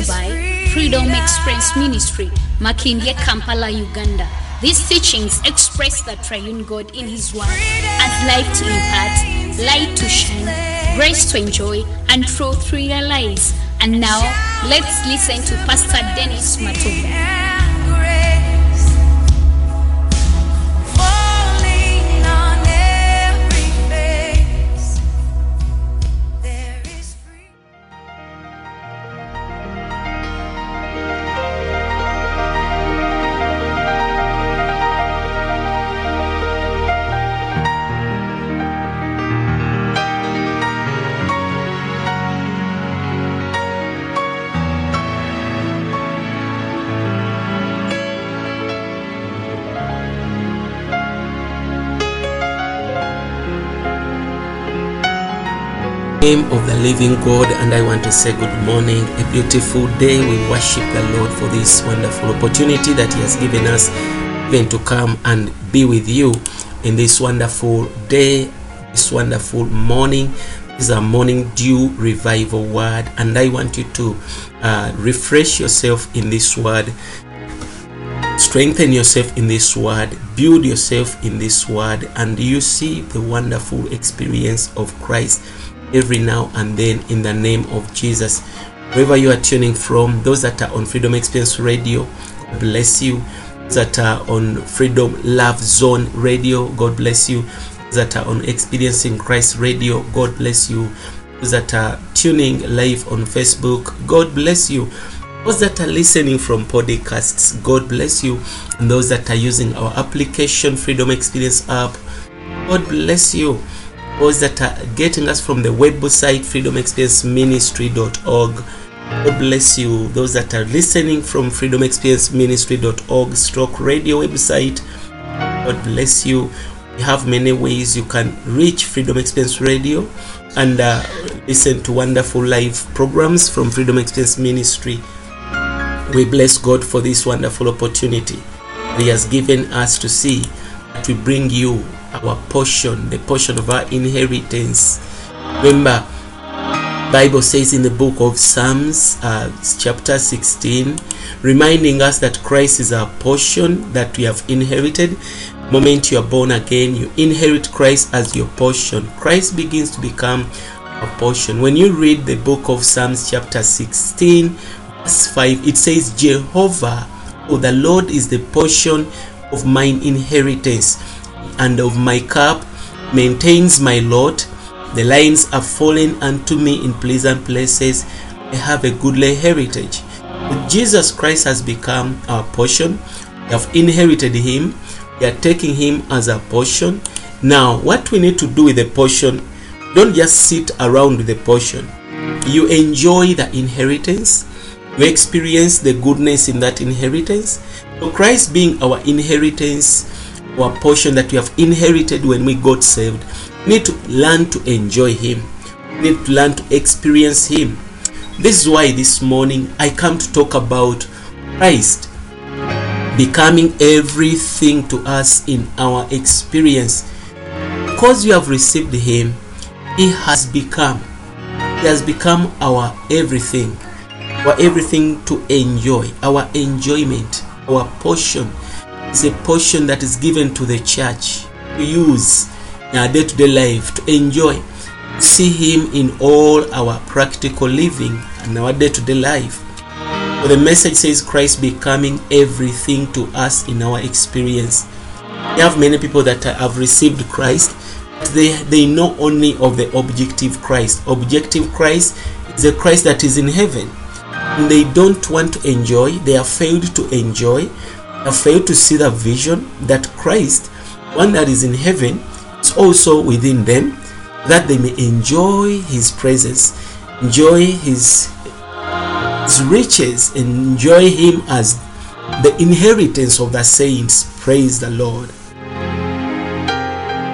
by Freedom Experience Ministry, Makindye, Kampala, Uganda. These teachings express the triune God in His Word as life to impart, light to shine, grace to enjoy, and truth to realize. And now, let's listen to Pastor Dennis Matuba. Name of the living God, and I want to say good morning, a beautiful day. We worship the Lord for this wonderful opportunity that He has given us, even to come and be with you in this wonderful day, this wonderful morning. This is a morning dew revival word, and I want you to uh, refresh yourself in this word strengthen yourself in this word build yourself in this word and you see the wonderful experience of christ every now and then in the name of jesus. Wherever you are tuning from those that are on freedom experience radio god bless you. Those that are on freedom love zone radio god bless you. Those that are on experiencing christ radio god bless you. Those that are tuning live on facebook god bless you. Those that are listening from podcasts god bless you. And those that are using our application freedom experience app god bless you those that are getting us from the website freedomexperienceministry.org god bless you. Those that are listening from freedomexperienceministry.org stroke radio website god bless you. We have many ways you can reach freedom experience radio and uh, listen to wonderful live programs from freedom experience ministry. We bless God for this wonderful opportunity He has given us to see that we bring you our portion, the portion of our inheritance. Remember, Bible says in the book of Psalms, uh, chapter 16, reminding us that Christ is our portion that we have inherited. The moment you are born again, you inherit Christ as your portion. Christ begins to become a portion. When you read the book of Psalms, chapter 16, verse 5 it says jehovah oh the lord is the portion of mine inheritance and of my cup maintains my lot. The lines are fallen unto me in pleasant places. I have a goodly heritage. But jesus christ has become our portion. We have inherited him. We are taking him as a portion. Now what we need to do with the portion don't just sit around with the portion. You enjoy the inheritance. You experience the goodness in that inheritance. So Christ being our inheritance, our portion that we have inherited when we got saved, we need to learn to enjoy Him. We need to learn to experience Him. This is why this morning I come to talk about Christ becoming everything to us in our experience. Because you have received Him, He has become. He has become our everything our everything to enjoy, our enjoyment, our portion is a portion that is given to the church to use in our day to day life, to enjoy, see Him in all our practical living and our day to day life. So the message says Christ becoming everything to us in our experience. We have many people that have received Christ, but they, they know only of the objective Christ. Objective Christ is the Christ that is in heaven and they don't want to enjoy, they have failed to enjoy, have failed to see the vision that Christ, one that is in heaven, is also within them, that they may enjoy His presence, enjoy His, his riches, enjoy Him as the inheritance of the saints. Praise the Lord.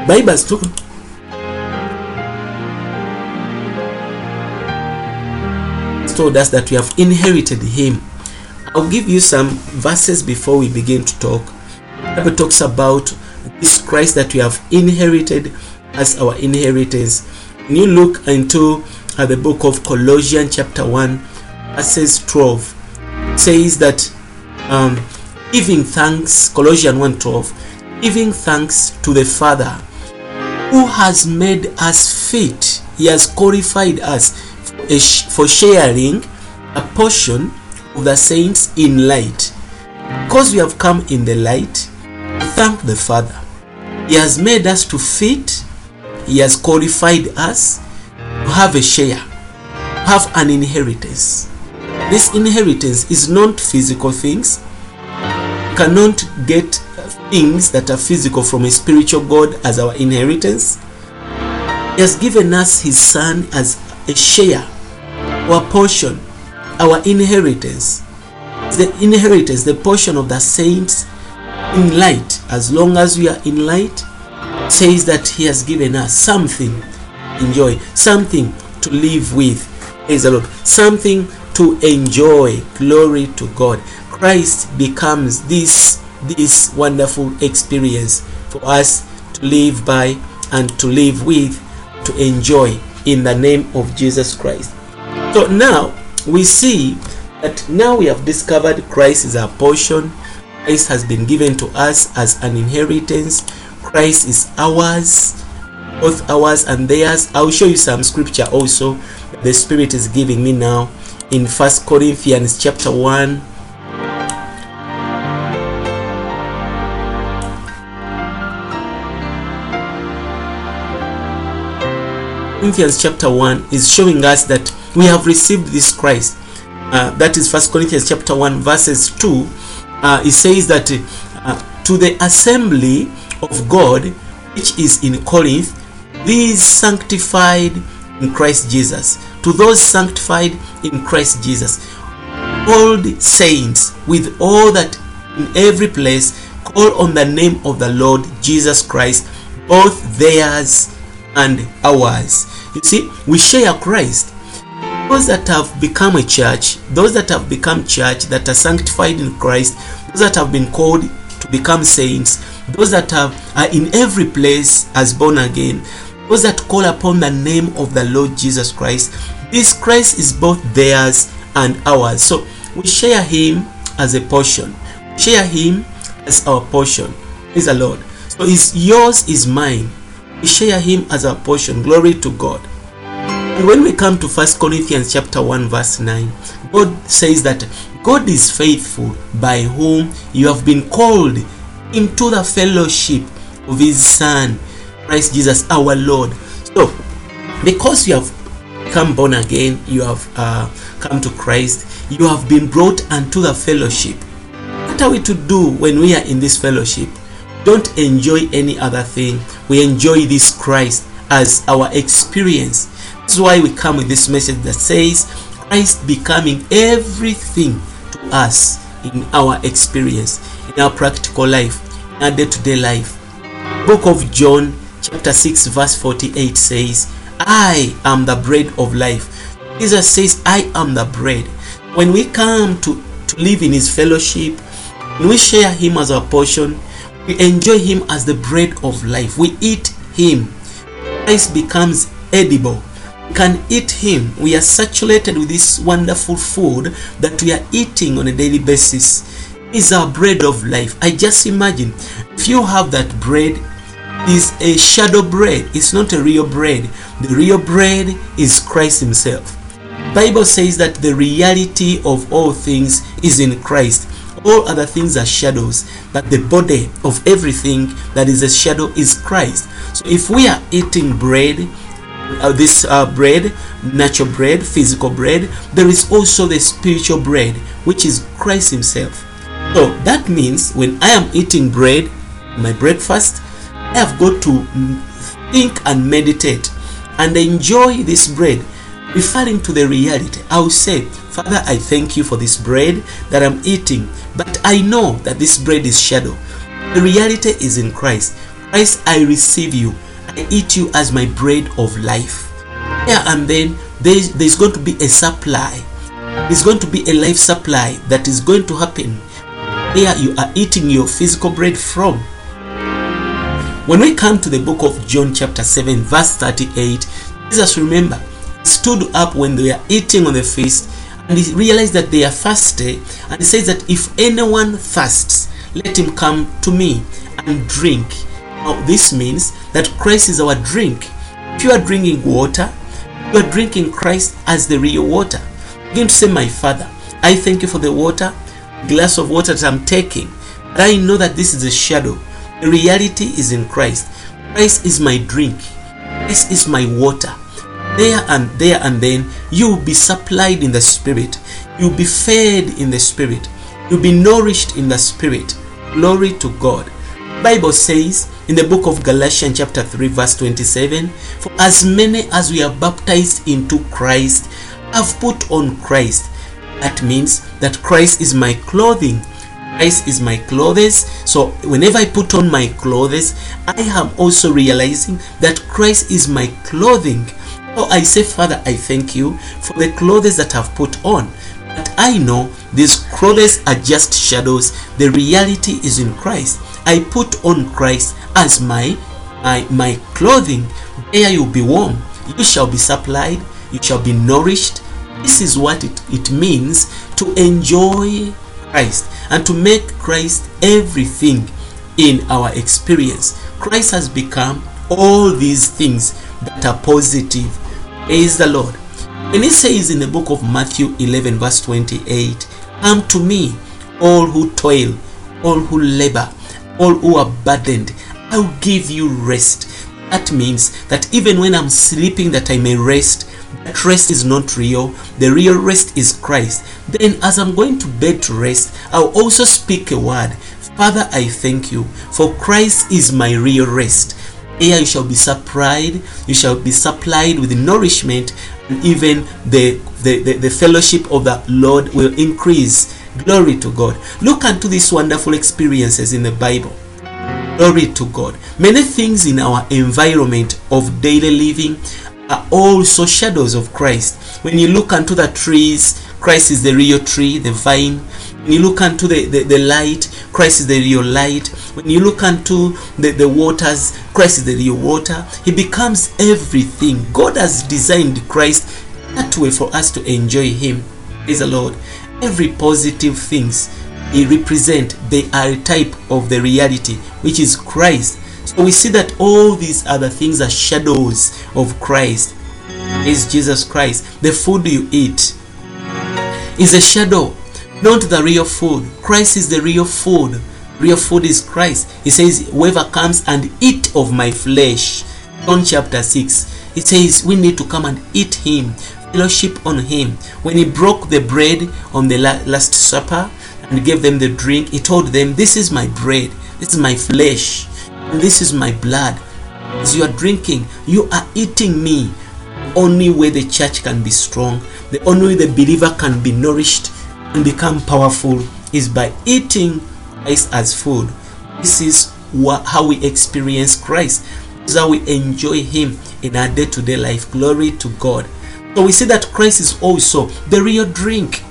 Bible told told us that we have inherited him. I'll give you some verses before we begin to talk. The Bible talks about this Christ that we have inherited as our inheritance. When you look into uh, the book of Colossians chapter 1 verses 12 says that um, giving thanks, Colossians 1:12, giving thanks to the Father who has made us fit. He has qualified us for, sh- for sharing a portion of the saints in light. Because we have come in the light, thank the Father. He has made us to fit. He has qualified us to have a share, have an inheritance. This inheritance is not physical things. We cannot get things that are physical from a spiritual God as our inheritance. He has given us His Son as a share, our portion, our inheritance. The inheritance, the portion of the saints in light. As long as we are in light, says that He has given us something enjoy, something to live with. Praise the Lord. Something to enjoy. Glory to God. Christ becomes this this wonderful experience for us to live by and to live with, to enjoy in the name of Jesus Christ. So now we see that now we have discovered Christ is our portion. Christ has been given to us as an inheritance. Christ is ours, both ours and theirs. I'll show you some scripture also. The Spirit is giving me now in First Corinthians chapter 1 Corinthians chapter 1 is showing us that we have received this Christ. Uh, that is First Corinthians chapter 1 verses 2. Uh, it says that uh, to the assembly of God which is in Corinth, these sanctified in Christ Jesus. To those sanctified in Christ Jesus, called saints with all that in every place call on the name of the Lord Jesus Christ, both theirs and ours. You see, we share Christ. Those that have become a church, those that have become church, that are sanctified in Christ, those that have been called to become saints, those that have, are in every place as born again, those that call upon the name of the Lord Jesus Christ, this Christ is both theirs and ours. So we share Him as a portion, share Him as our portion. Praise the Lord. So is yours is mine. We share Him as our portion. Glory to God. And when we come to First Corinthians chapter 1 verse 9, God says that God is faithful by whom you have been called into the fellowship of his son Christ Jesus our Lord. So because you have come born again, you have uh, come to Christ, you have been brought unto the fellowship. What are we to do when we are in this fellowship? Don't enjoy any other thing. We enjoy this Christ as our experience. That's why we come with this message that says Christ becoming everything to us in our experience, in our practical life, in our day-to-day life. Book of John, chapter 6, verse 48 says, I am the bread of life. Jesus says, I am the bread. When we come to, to live in his fellowship, when we share him as our portion, we enjoy him as the bread of life. We eat him. Christ becomes edible. We can eat him. We are saturated with this wonderful food that we are eating on a daily basis. Is our bread of life. I just imagine if you have that bread, is a shadow bread. It's not a real bread. The real bread is Christ Himself. Bible says that the reality of all things is in Christ. All other things are shadows, but the body of everything that is a shadow is Christ. So if we are eating bread, uh, this uh, bread, natural bread, physical bread, there is also the spiritual bread, which is Christ Himself. So that means when I am eating bread, my breakfast, I have got to think and meditate and enjoy this bread, referring to the reality. I will say, Father, I thank you for this bread that I'm eating, but I know that this bread is shadow. The reality is in Christ. Christ, I receive you. I eat you as my bread of life. Yeah, and then there's, there's going to be a supply. There's going to be a life supply that is going to happen Here you are eating your physical bread from. When we come to the book of John, chapter 7, verse 38, Jesus, remember, stood up when they were eating on the feast and he realized that they are thirsty and he says that if anyone thirsts let him come to me and drink. Now this means that christ is our drink. If you are drinking water you are drinking christ as the real water. Begin to say my father i thank you for the water glass of water that i'm taking but i know that this is a shadow. The reality is in christ. Christ is my drink. Christ is my water there and there and then you will be supplied in the spirit. You'll be fed in the spirit. You'll be nourished in the spirit. Glory to god. Bible says in the book of galatians chapter 3 verse 27 for as many as we are baptized into christ have put on christ. That means that christ is my clothing. Christ is my clothes. So whenever I put on my clothes, I am also realizing that Christ is my clothing. So I say, Father, I thank you for the clothes that I've put on. But I know these clothes are just shadows. The reality is in Christ. I put on Christ as my my, my clothing. There you'll be warm. You shall be supplied. You shall be nourished. This is what it, it means to enjoy Christ and to make Christ everything in our experience. Christ has become all these things that are positive. Praise the Lord. And it says in the book of Matthew 11, verse 28 Come to me, all who toil, all who labor, all who are burdened. I will give you rest. That means that even when I'm sleeping, that I may rest. That rest is not real. The real rest is Christ. Then, as I'm going to bed to rest, I'll also speak a word. Father, I thank you, for Christ is my real rest. Here you shall be supplied, you shall be supplied with nourishment, and even the, the, the, the fellowship of the Lord will increase. Glory to God. Look unto these wonderful experiences in the Bible. Glory to God. Many things in our environment of daily living are also shadows of Christ. When you look unto the trees, Christ is the real tree, the vine. When you look unto the, the, the light, Christ is the real light. When you look unto the, the waters, Christ is the real water. He becomes everything. God has designed Christ that way for us to enjoy Him. Praise the Lord. Every positive things He represent, they are a type of the reality, which is Christ. So we see that all these other things are shadows of Christ. Is Jesus Christ. The food you eat is a shadow, not the real food. Christ is the real food. Real food is Christ. He says, Whoever comes and eat of my flesh. John chapter 6. It says we need to come and eat him, fellowship on him. When he broke the bread on the last supper and gave them the drink, he told them, This is my bread, this is my flesh, and this is my blood. As you are drinking, you are eating me. Only way the church can be strong, the only way the believer can be nourished and become powerful is by eating Christ as food. This is wha- how we experience Christ. This is how we enjoy Him in our day to day life. Glory to God. So we see that Christ is also the real drink.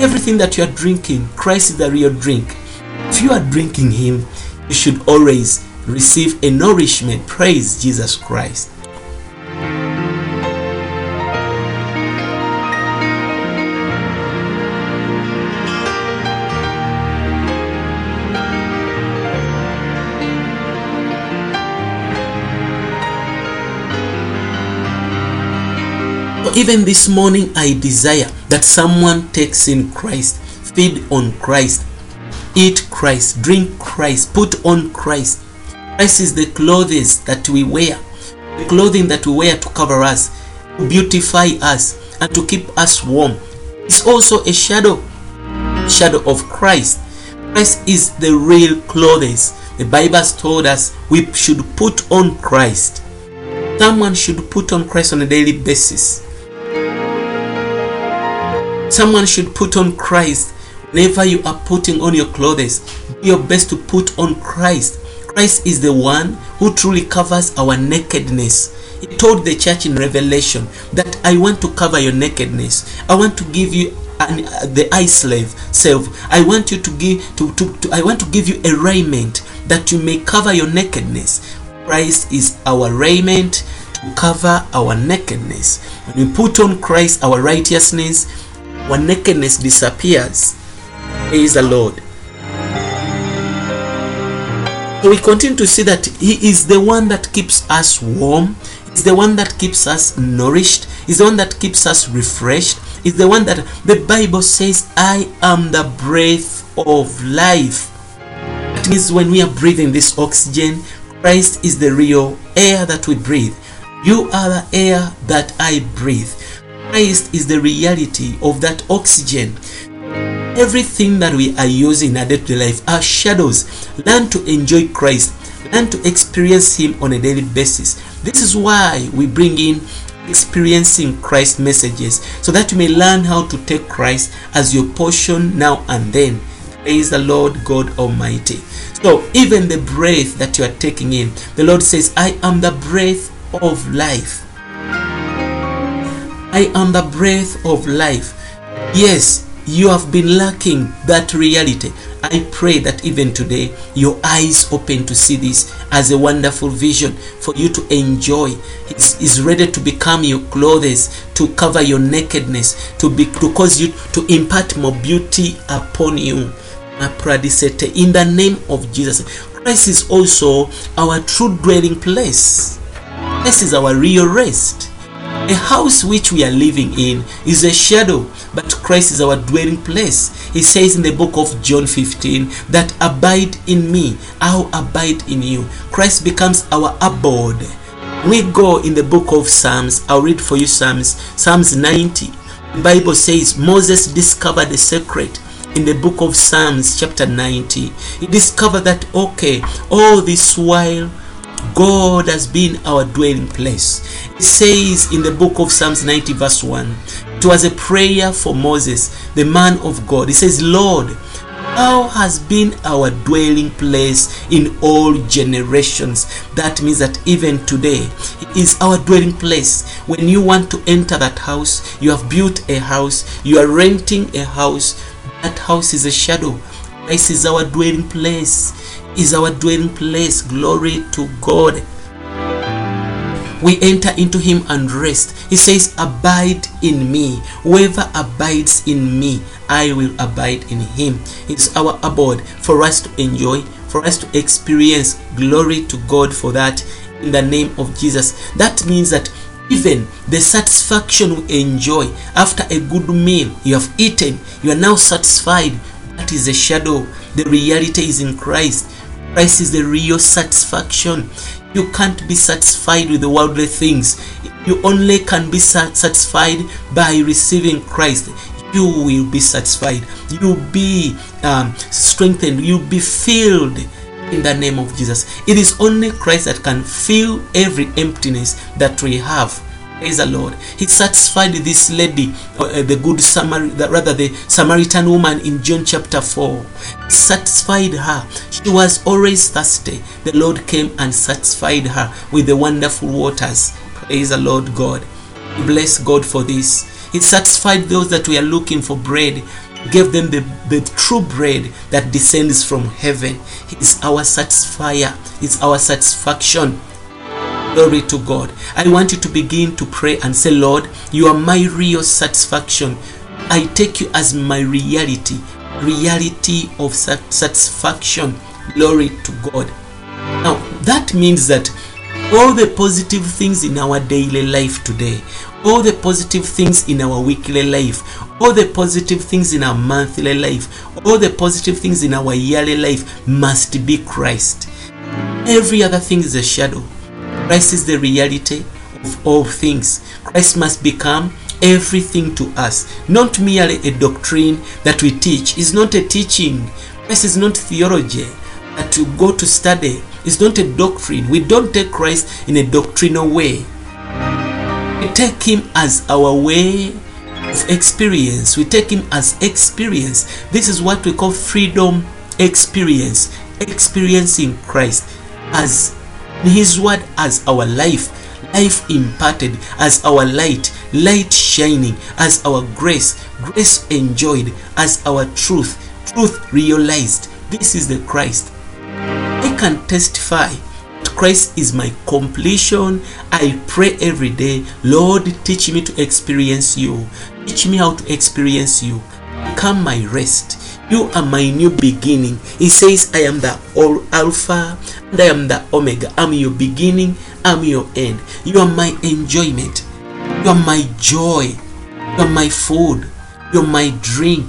Everything that you are drinking, Christ is the real drink. If you are drinking Him, you should always receive a nourishment. Praise Jesus Christ. Even this morning, I desire that someone takes in Christ, feed on Christ, eat Christ, drink Christ, put on Christ. Christ is the clothes that we wear, the clothing that we wear to cover us, to beautify us, and to keep us warm. It's also a shadow, shadow of Christ. Christ is the real clothes. The Bible has told us we should put on Christ. Someone should put on Christ on a daily basis. Someone should put on Christ. Whenever you are putting on your clothes, do your best to put on Christ. Christ is the one who truly covers our nakedness. He told the church in Revelation that I want to cover your nakedness. I want to give you an, uh, the eye salve self. I want you to give to, to, to I want to give you a raiment that you may cover your nakedness. Christ is our raiment to cover our nakedness. When we put on Christ our righteousness, our nakedness disappears. Praise the Lord. So we continue to see that He is the one that keeps us warm, is the one that keeps us nourished, is the one that keeps us refreshed, is the one that the Bible says, I am the breath of life. That means when we are breathing this oxygen, Christ is the real air that we breathe. You are the air that I breathe. Christ is the reality of that oxygen. Everything that we are using in our day-to-day life are shadows. Learn to enjoy Christ. Learn to experience Him on a daily basis. This is why we bring in experiencing Christ messages so that you may learn how to take Christ as your portion now and then. Praise the Lord God Almighty. So, even the breath that you are taking in, the Lord says, I am the breath of life. I am the breath of life. Yes, you have been lacking that reality. I pray that even today your eyes open to see this as a wonderful vision for you to enjoy. It's, it's ready to become your clothes, to cover your nakedness, to be to cause you to impart more beauty upon you. In the name of Jesus. Christ is also our true dwelling place. This is our real rest. A house which we are living in is a shadow, but Christ is our dwelling place. He says in the book of John 15 that abide in me, I'll abide in you. Christ becomes our abode. We go in the book of Psalms, I'll read for you Psalms, Psalms 90. The Bible says Moses discovered the secret in the book of Psalms, chapter 90. He discovered that, okay, all this while God has been our dwelling place. It says in the book of Psalms 90, verse 1, it was a prayer for Moses, the man of God. It says, Lord, Thou has been our dwelling place in all generations. That means that even today is our dwelling place. When you want to enter that house, you have built a house, you are renting a house, that house is a shadow. This is our dwelling place is our dwelling place. Glory to God. We enter into Him and rest. He says, Abide in me. Whoever abides in me, I will abide in Him. It's our abode for us to enjoy, for us to experience. Glory to God for that in the name of Jesus. That means that even the satisfaction we enjoy after a good meal, you have eaten, you are now satisfied. That is a shadow. The reality is in Christ. Christ is the real satisfaction. You can't be satisfied with the worldly things. You only can be satisfied by receiving Christ. You will be satisfied. You'll be um, strengthened. You'll be filled in the name of Jesus. It is only Christ that can fill every emptiness that we have. Praise the Lord. He satisfied this lady, uh, the good Samaritan, rather the Samaritan woman in John chapter 4. He satisfied her. She was always thirsty. The Lord came and satisfied her with the wonderful waters. Praise the Lord God. Bless God for this. He satisfied those that were looking for bread gave them the, the true bread that descends from heaven. He is our satisfier, He's our satisfaction. Glory to God. I want you to begin to pray and say, Lord, you are my real satisfaction. I take you as my reality, reality of satisfaction. Glory to God. Now, that means that all the positive things in our daily life today, all the positive things in our weekly life, all the positive things in our monthly life, all the positive things in our yearly life must be Christ. Every other thing is a shadow. Christ is the reality of all things. Christ must become everything to us, not merely a doctrine that we teach. Is not a teaching. Christ is not theology that to go to study. It's not a doctrine. We don't take Christ in a doctrinal way. We take him as our way of experience. We take him as experience. This is what we call freedom experience. Experiencing Christ as his word as our life life imparted as our light light shining as our grace grace enjoyed as our truth truth realized this is the christ i can testify christ is my completion i pray every day lord teach me to experience you Teach me how to experience you. Become my rest. You are my new beginning. He says, I am the all Alpha and I am the Omega. I'm your beginning, I'm your end. You are my enjoyment. You are my joy. You are my food. You're my drink.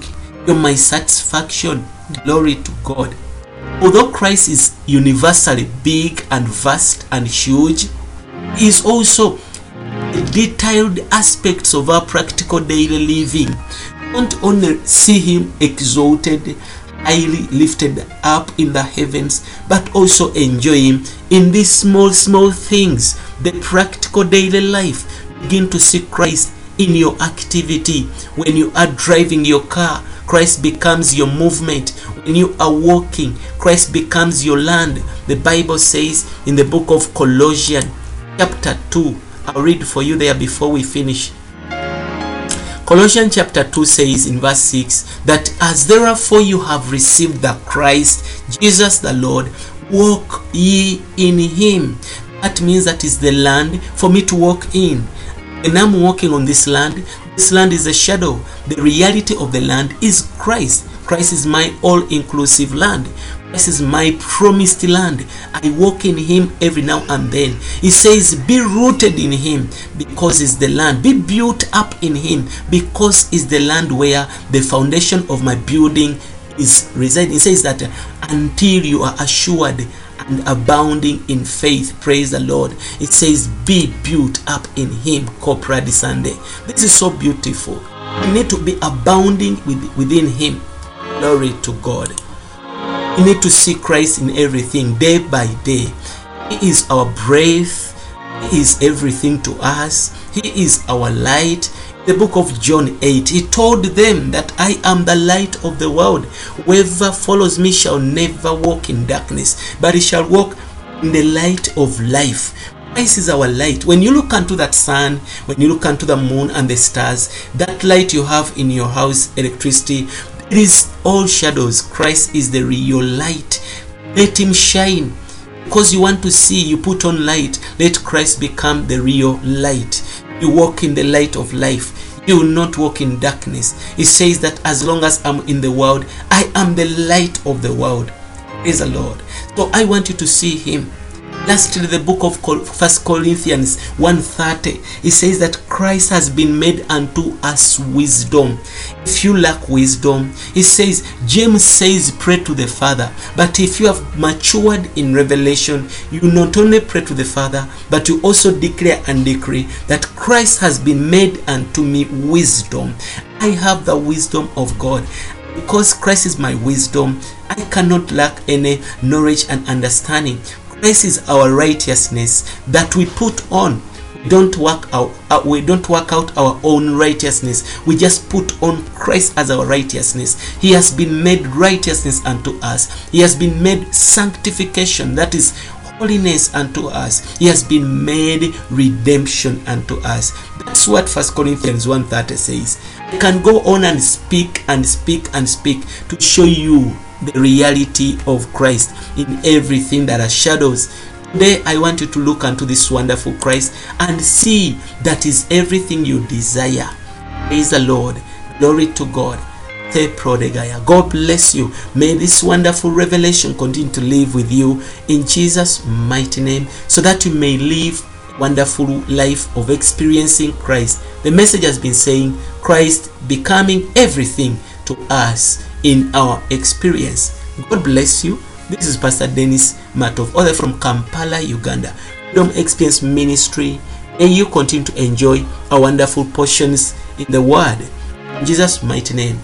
You're my satisfaction. Glory to God. Although Christ is universally big and vast and huge, He is also detailed aspects of our practical daily living. Don't only see Him exalted, highly lifted up in the heavens, but also enjoy Him in these small, small things, the practical daily life. Begin to see Christ in your activity. When you are driving your car, Christ becomes your movement. When you are walking, Christ becomes your land. The Bible says in the book of Colossians, chapter 2, I'll read for you there before we finish. Colossians chapter 2 says in verse 6 that as therefore you have received the Christ, Jesus the Lord, walk ye in him. That means that is the land for me to walk in. And I'm walking on this land. This land is a shadow. The reality of the land is Christ. Christ is my all inclusive land. Christ is my promised land. I walk in Him every now and then. He says, Be rooted in Him because it's the land. Be built up in Him because it's the land where the foundation of my building is residing. He says that until you are assured and abounding in faith. Praise the Lord. It says, Be built up in Him. Copra di Sunday. This is so beautiful. We need to be abounding with, within Him. Glory to God. We need to see Christ in everything day by day. He is our breath. He is everything to us. He is our light. The book of John 8, he told them that I am the light of the world. Whoever follows me shall never walk in darkness, but he shall walk in the light of life. Christ is our light. When you look unto that sun, when you look unto the moon and the stars, that light you have in your house, electricity, it is all shadows. Christ is the real light. Let him shine. Because you want to see, you put on light. Let Christ become the real light. You walk in the light of life. You will not walk in darkness. It says that as long as I'm in the world, I am the light of the world. Praise the Lord. So I want you to see him. Lastly, the book of First Corinthians 1:30, it says that Christ has been made unto us wisdom. If you lack wisdom, it says, James says, pray to the Father. But if you have matured in revelation, you not only pray to the Father, but you also declare and decree that Christ has been made unto me wisdom. I have the wisdom of God because Christ is my wisdom, I cannot lack any knowledge and understanding. Christ is our righteousness that we put on. We don't work out. uh, we don't work out our own righteousness. We just put on Christ as our righteousness. He has been made righteousness unto us. He has been made sanctification. That is holiness unto us. He has been made redemption unto us. That's what First Corinthians 1:30 says. I can go on and speak and speak and speak to show you the reality of Christ in everything that are shadows. Today, I want you to look unto this wonderful Christ and see that is everything you desire. Praise the Lord. Glory to God. God bless you. May this wonderful revelation continue to live with you in Jesus' mighty name so that you may live wonderful life of experiencing Christ. The message has been saying Christ becoming everything to us in our experience. God bless you. This is Pastor Dennis Matov, author from Kampala, Uganda. Freedom Experience Ministry. May you continue to enjoy our wonderful portions in the Word. In Jesus' mighty name.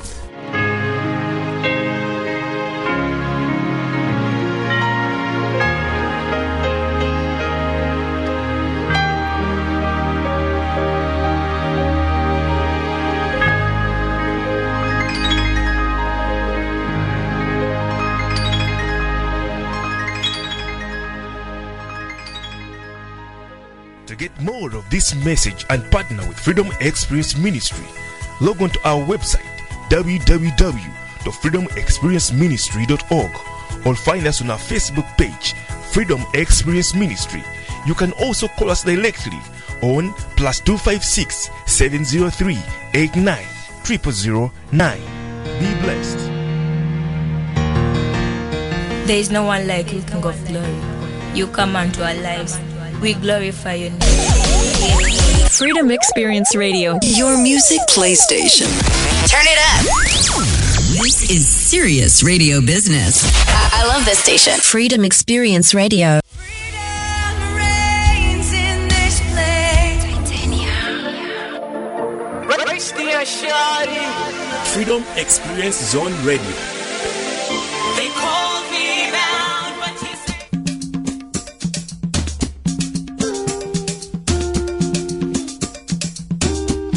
This message and partner with Freedom Experience Ministry, log on to our website www.freedomexperienceministry.org or find us on our Facebook page, Freedom Experience Ministry. You can also call us directly on plus 256 703 89 0009. Be blessed. There is no one like you, King of Glory. You come unto our lives. We glorify your name. Freedom Experience Radio. Your music playstation. Turn it up. This is serious radio business. I, I love this station. Freedom Experience Radio. Freedom reigns in this place. Freedom Experience Zone Radio.